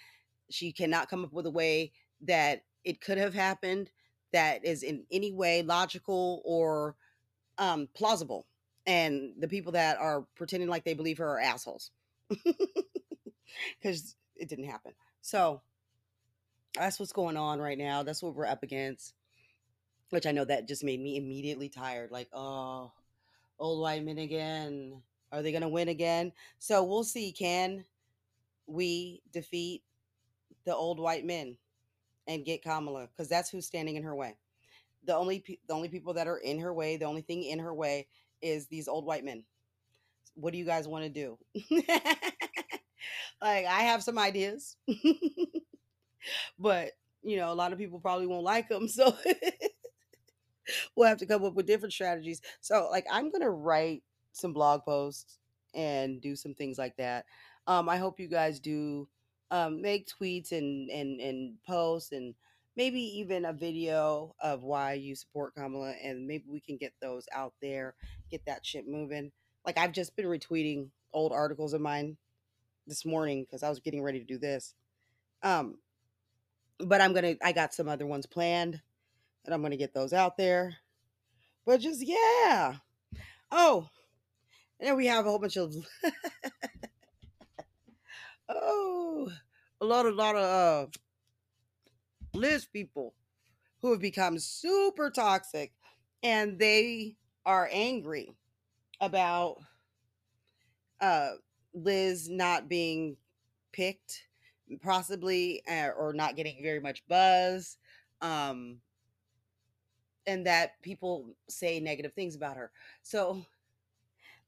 She cannot come up with a way that it could have happened that is in any way logical or um plausible and the people that are pretending like they believe her are assholes. Because it didn't happen. So that's what's going on right now that's what we're up against which i know that just made me immediately tired like oh old white men again? Are they going to win again? So we'll see. Can we defeat the old white men and get kamala? Because that's who's standing in her way. The only pe- the only people that are in her way the only thing in her way is these old white men. What do you guys want to do? Like i have some ideas. But you know a lot of people probably won't like them so we'll have to come up with different strategies. So like i'm gonna write some blog posts and do some things like that. Um i hope you guys do um make tweets and and and posts and maybe even a video of why you support kamala and maybe we can get those out there get that shit moving. Like i've just been retweeting old articles of mine this morning because i was getting ready to do this. Um but i'm gonna i got some other ones planned and i'm gonna get those out there. But just yeah. Oh and then we have a whole bunch of oh a lot a lot of uh liz people who have become super toxic and they are angry about uh liz not being picked possibly uh, or not getting very much buzz. Um and that people say negative things about her so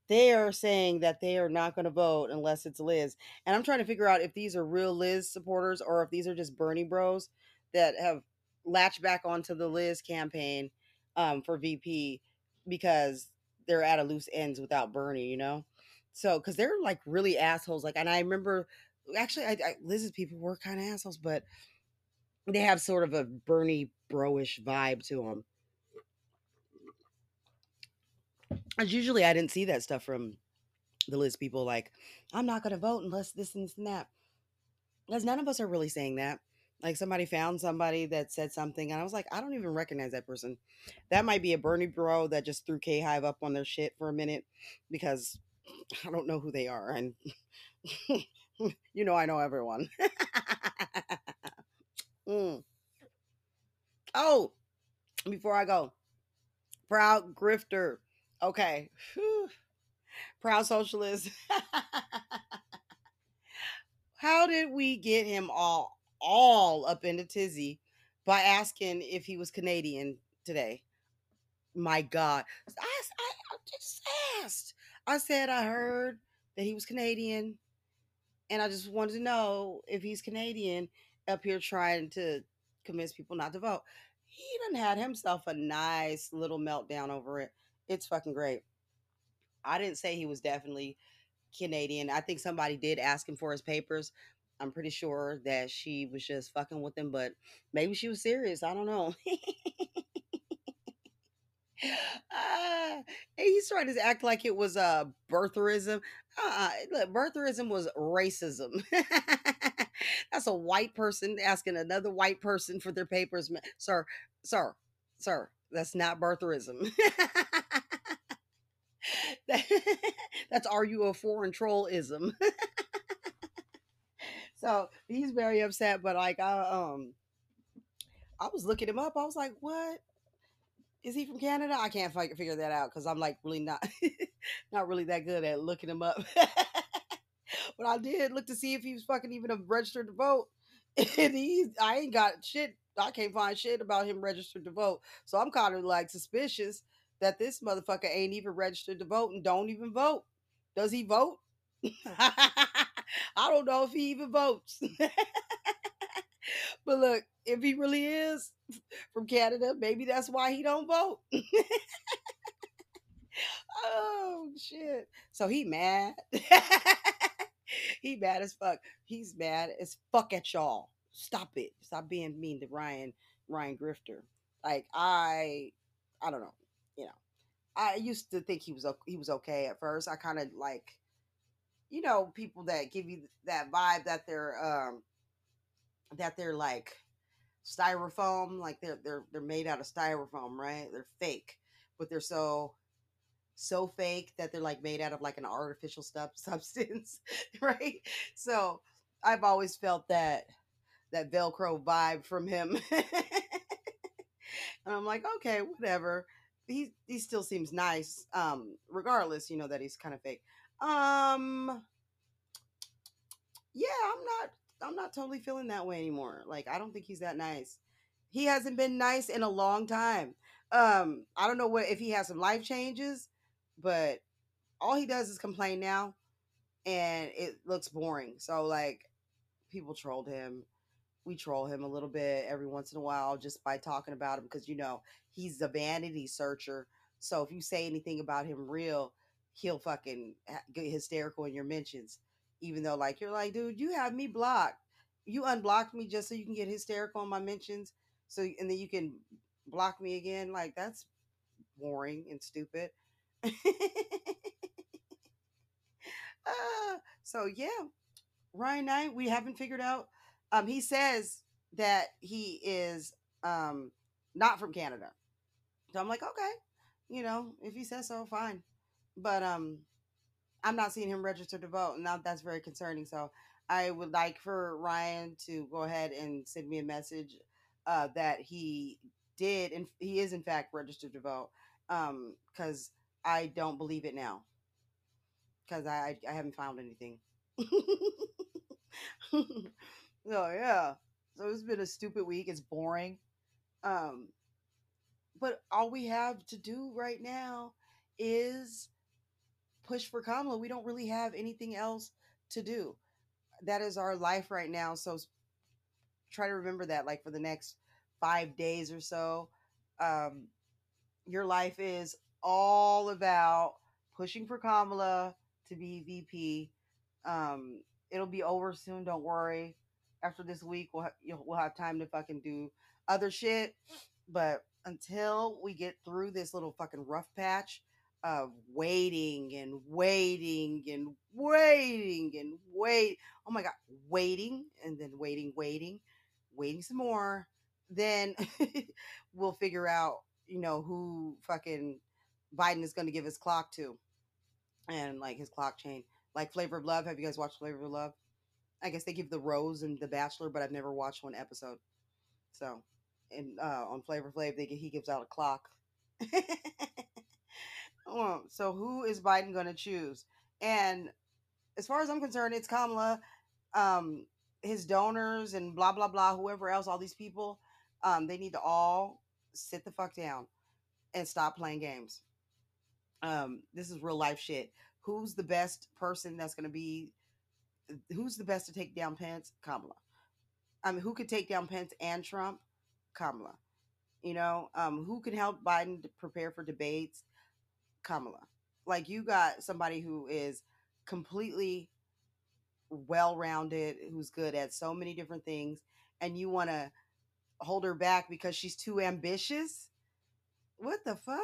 they are saying that they are not going to vote unless it's Liz. And I'm trying to figure out if these are real Liz supporters or if these are just Bernie bros that have latched back onto the Liz campaign um, for VP because they're at a loose ends without Bernie, you know? So, because they're like really assholes. Like, and I remember actually, I, I, Liz's people were kind of assholes, but they have sort of a Bernie broish vibe to them. As usually, I didn't see that stuff from the Liz people. Like, I'm not going to vote unless this and this and that. Because none of us are really saying that. Like, somebody found somebody that said something, and I was like, I don't even recognize that person. That might be a Bernie bro that just threw K Hive up on their shit for a minute because I don't know who they are. And you know, I know everyone. Mm. Oh, before I go, proud grifter. Okay. Whew. Proud socialist. How did we get him all all up into tizzy by asking if he was Canadian today? My God. I, I, I just asked. I said I heard that he was Canadian and I just wanted to know if he's Canadian up here trying to convince people not to vote. He done had himself a nice little meltdown over it. It's fucking great. I didn't say he was definitely Canadian. I think somebody did ask him for his papers. I'm pretty sure that she was just fucking with him, but maybe she was serious. I don't know. And he's trying to act like it was a uh, birtherism. Uh, look, birtherism was racism. That's a white person asking another white person for their papers, sir, sir, sir. That's not birtherism. that's are you a foreign trollism? so he's very upset, but like I um I was looking him up. I was like, what? Is he from Canada? I can't figure that out because I'm like really not not really that good at looking him up. but I did look to see if he was fucking even registered to vote. And he's I ain't got shit. I can't find shit about him registered to vote. So I'm kind of like suspicious that this motherfucker ain't even registered to vote and don't even vote. Does he vote? I don't know if he even votes. but look, if he really is from Canada, maybe that's why he don't vote. oh shit. So he mad. he mad as fuck. He's mad as fuck at y'all. Stop it. Stop being mean to Ryan Ryan Grifter. Like I I don't know. You know. I used to think he was he was okay at first. I kind of like you know people that give you that vibe that they're um that they're like styrofoam, like they're they're they're made out of styrofoam, right? They're fake, but they're so so fake that they're like made out of like an artificial stuff substance, right? So I've always felt that that Velcro vibe from him. and I'm like, okay, whatever. He he still seems nice, um, regardless, you know, that he's kind of fake. Um yeah, I'm not I'm not totally feeling that way anymore. Like I don't think he's that nice. He hasn't been nice in a long time. Um, I don't know what if he has some life changes, but all he does is complain now and it looks boring. So like people trolled him. We troll him a little bit every once in a while just by talking about him because you know he's a vanity searcher. So if you say anything about him real, he'll fucking get hysterical in your mentions even though like you're like, dude, you have me blocked. You unblocked me just so you can get hysterical on my mentions. So and then you can block me again. Like that's boring and stupid. uh, so yeah, Ryan Knight, we haven't figured out. Um, he says that he is um not from Canada. So I'm like, okay, you know, if he says so, fine. But um, I'm not seeing him register to vote. Now that's very concerning. So I would like for Ryan to go ahead and send me a message uh, that he did and he is in fact registered to vote. Um, because I don't believe it now. Because I I haven't found anything. so yeah. So it's been a stupid week. It's boring. Um, but all we have to do right now is push for Kamala. We don't really have anything else to do. That is our life right now. So try to remember that, like for the next five days or so. Um, your life is all about pushing for Kamala to be VP. Um, it'll be over soon. Don't worry. After this week, we'll ha- we'll have time to fucking do other shit. But until we get through this little fucking rough patch, of waiting and waiting and waiting and wait. Oh my god, waiting and then waiting, waiting, waiting some more. Then we'll figure out, you know, who fucking Biden is going to give his clock to, and like his clock chain, like Flavor of Love. Have you guys watched Flavor of Love? I guess they give the Rose and the Bachelor, but I've never watched one episode. So, and uh, on Flavor Flav, they he gives out a clock. Um, so who is Biden going to choose? And as far as I'm concerned, it's Kamala, um, his donors, and blah blah blah. Whoever else, all these people, um, they need to all sit the fuck down and stop playing games. Um, this is real life shit. Who's the best person that's going to be? Who's the best to take down Pence? Kamala. I mean, who could take down Pence and Trump? Kamala. You know, um, who can help Biden prepare for debates? Kamala. Like you got somebody who is completely well rounded, who's good at so many different things, and you want to hold her back because she's too ambitious. What the fuck?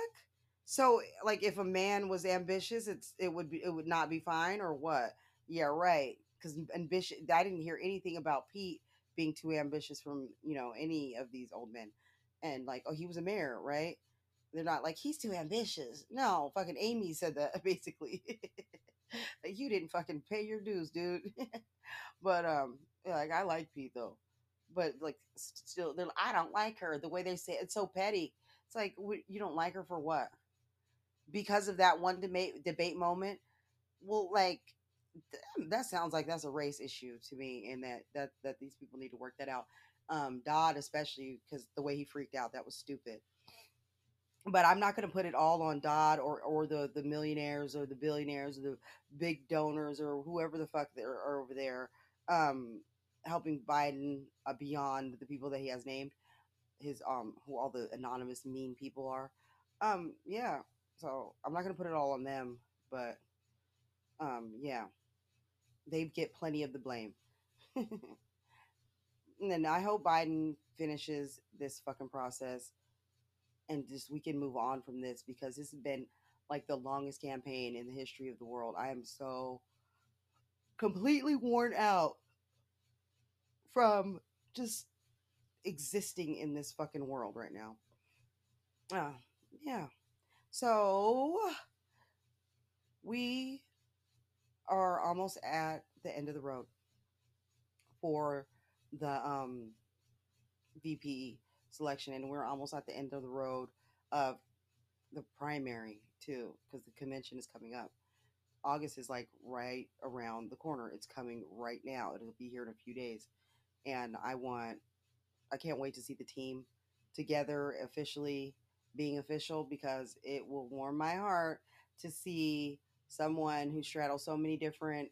So, like, if a man was ambitious, it's it would be it would not be fine, or what? Yeah, right. Because ambitious. I didn't hear anything about Pete being too ambitious from you know any of these old men, and like oh he was a mayor, right? They're not like he's too ambitious. No, fucking Amy said that basically. you didn't fucking pay your dues, dude. but um, like I like Pete though, but like still, they're I don't like her. The way they say it, it's so petty. It's like you don't like her for what? Because of that one debate debate moment. Well, like that sounds like that's a race issue to me, and that that that these people need to work that out. Um, Dodd, especially because the way he freaked out, that was stupid. But I'm not going to put it all on Dodd or or the the millionaires or the billionaires or the big donors or whoever the fuck they are over there um, helping Biden uh, beyond the people that he has named, his um who all the anonymous mean people are. Um, yeah. So I'm not going to put it all on them, but um, yeah they get plenty of the blame. and then I hope Biden finishes this fucking process and just we can move on from this because this has been like the longest campaign in the history of the world. I am so completely worn out from just existing in this fucking world right now. Uh, yeah. So we are almost at the end of the road for the um, VP selection, and we're almost at the end of the road of the primary too, because the convention is coming up. August is like right around the corner. It's coming right now. It'll be here in a few days, and I want, I can't wait to see the team together officially being official because it will warm my heart to see someone who straddles so many different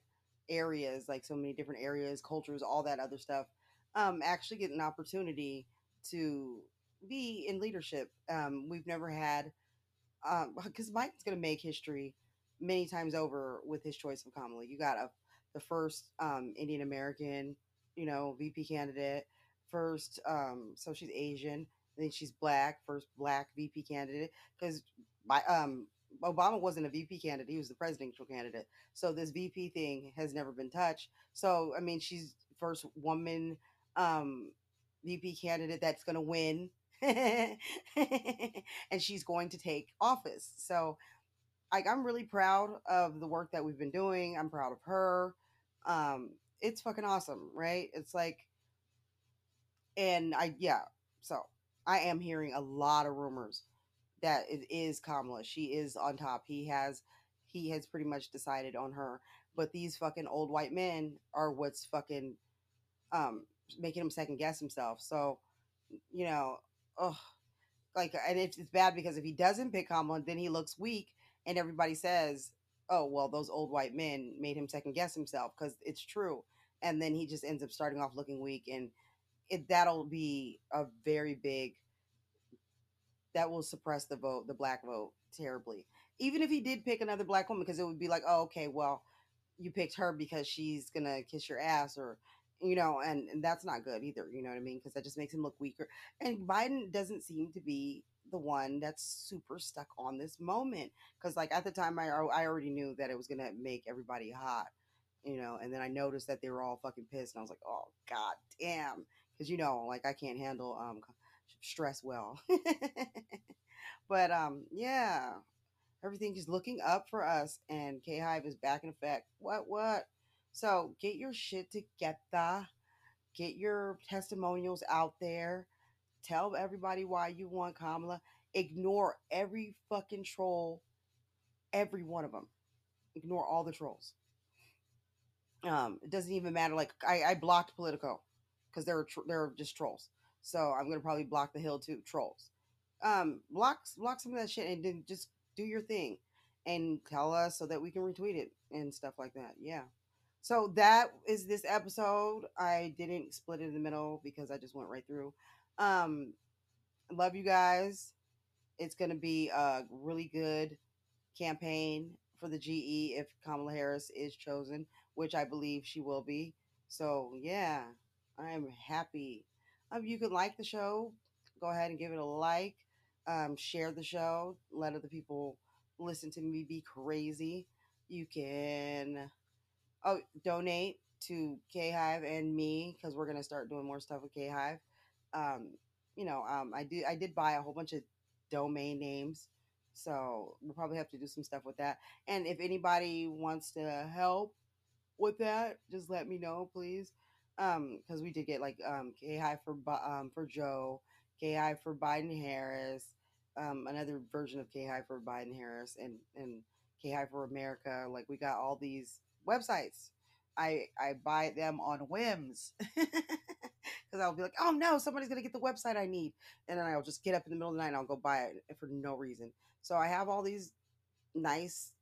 areas, like so many different areas, cultures, all that other stuff, um, actually get an opportunity to be in leadership. Um, we've never had, because um, Biden's going to make history many times over with his choice of Kamala. You got a, the first um, Indian American, you know, VP candidate, first, um, so she's Asian, then she's black, first black VP candidate, because um Obama wasn't a VP candidate; he was the presidential candidate. So this VP thing has never been touched. So I mean, she's first woman um, VP candidate that's going to win, and she's going to take office. So, like, I'm really proud of the work that we've been doing. I'm proud of her. Um, it's fucking awesome, right? It's like, and I yeah. So I am hearing a lot of rumors that it is Kamala. She is on top. He has he has pretty much decided on her. But these fucking old white men are what's fucking um making him second guess himself. So, you know, oh like and it's, it's bad because if he doesn't pick Kamala, then he looks weak and everybody says, Oh, well, those old white men made him second guess himself because it's true. And then he just ends up starting off looking weak and it that'll be a very big that will suppress the vote, the black vote, terribly. Even if he did pick another black woman, because it would be like, oh, okay, well, you picked her because she's gonna kiss your ass, or you know, and, and that's not good either. You know what I mean? Because that just makes him look weaker. And Biden doesn't seem to be the one that's super stuck on this moment. Because like at the time, I I already knew that it was gonna make everybody hot. You know, and then I noticed that they were all fucking pissed, and I was like, "Oh god damn!" Because you know, like I can't handle um stress well. but um, yeah, everything is looking up for us, and K Hive is back in effect. What what? So get your shit together. Get your testimonials out there. Tell everybody why you want Kamala. Ignore every fucking troll, every one of them. Ignore all the trolls. Um, it doesn't even matter. Like I, I blocked Politico because they're tr- they're just trolls. So I'm gonna probably block the hill too. Trolls. Um, block block some of that shit and then just do your thing and tell us so that we can retweet it and stuff like that. Yeah. So that is this episode. I didn't split it in the middle because I just went right through. Um, love you guys. It's gonna be a really good campaign for the GE if Kamala Harris is chosen, which I believe she will be. So yeah, I am happy um, you can like the show. Go ahead and give it a like. Um, share the show. Let other people listen to me be crazy. You can oh donate to K Hive and me because we're gonna start doing more stuff with K Hive. Um, you know, um, I did I did buy a whole bunch of domain names, so we'll probably have to do some stuff with that. And if anybody wants to help with that, just let me know, please. Um, because we did get like um K Hive for um for Joe, K Hive for Biden Harris, um another version of K Hive for Biden Harris, and and K Hive for America. Like we got all these websites. I I buy them on whims. Because I'll be like, oh no, somebody's gonna get the website I need, and then I'll just get up in the middle of the night and I'll go buy it for no reason. So I have all these nice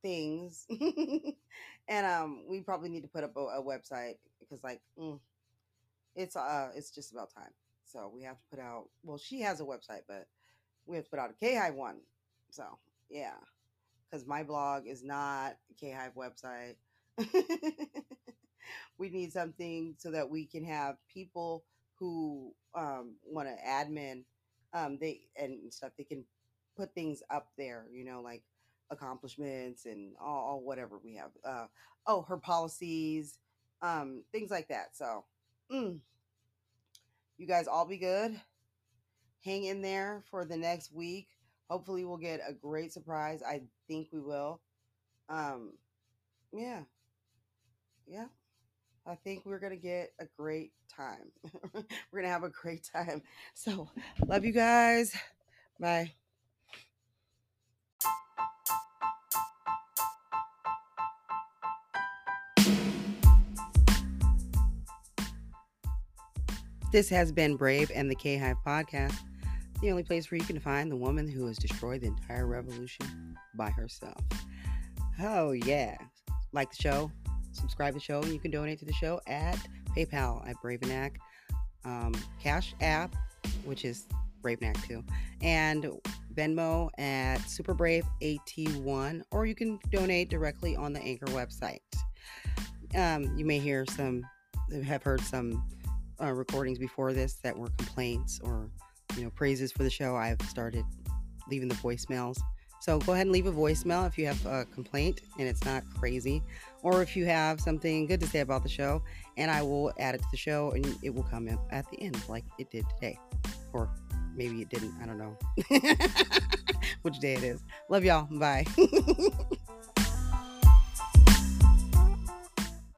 things, and um, we probably need to put up a, a website because like mm, it's uh it's just about time. So we have to put out. Well, she has a website, but we have to put out a K Hive one. So yeah, because my blog is not K Hive website. we need something so that we can have people who um, want to admin um, they and stuff. They can put things up there, you know, like accomplishments and all, all whatever we have. Uh, oh, her policies, um, things like that. So, mm, you guys all be good. Hang in there for the next week. Hopefully, we'll get a great surprise. I think we will. Um, yeah, yeah. I think we're gonna get a great time. we're gonna have a great time. So, love you guys. Bye. This has been Brave and the K Hive podcast, the only place where you can find the woman who has destroyed the entire revolution by herself. Oh, yeah. Like the show, subscribe to the show, and you can donate to the show at PayPal at Bravenac, um, Cash App, which is Bravenac too, and Venmo at SuperBraveAT1, or you can donate directly on the Anchor website. Um, you may hear some, have heard some uh, recordings before this that were complaints or you know praises for the show, I've started leaving the voicemails. So go ahead and leave a voicemail if you have a complaint and it's not crazy, or if you have something good to say about the show, and I will add it to the show and it will come in at the end like it did today, or maybe it didn't. I don't know which day it is. Love y'all. Bye.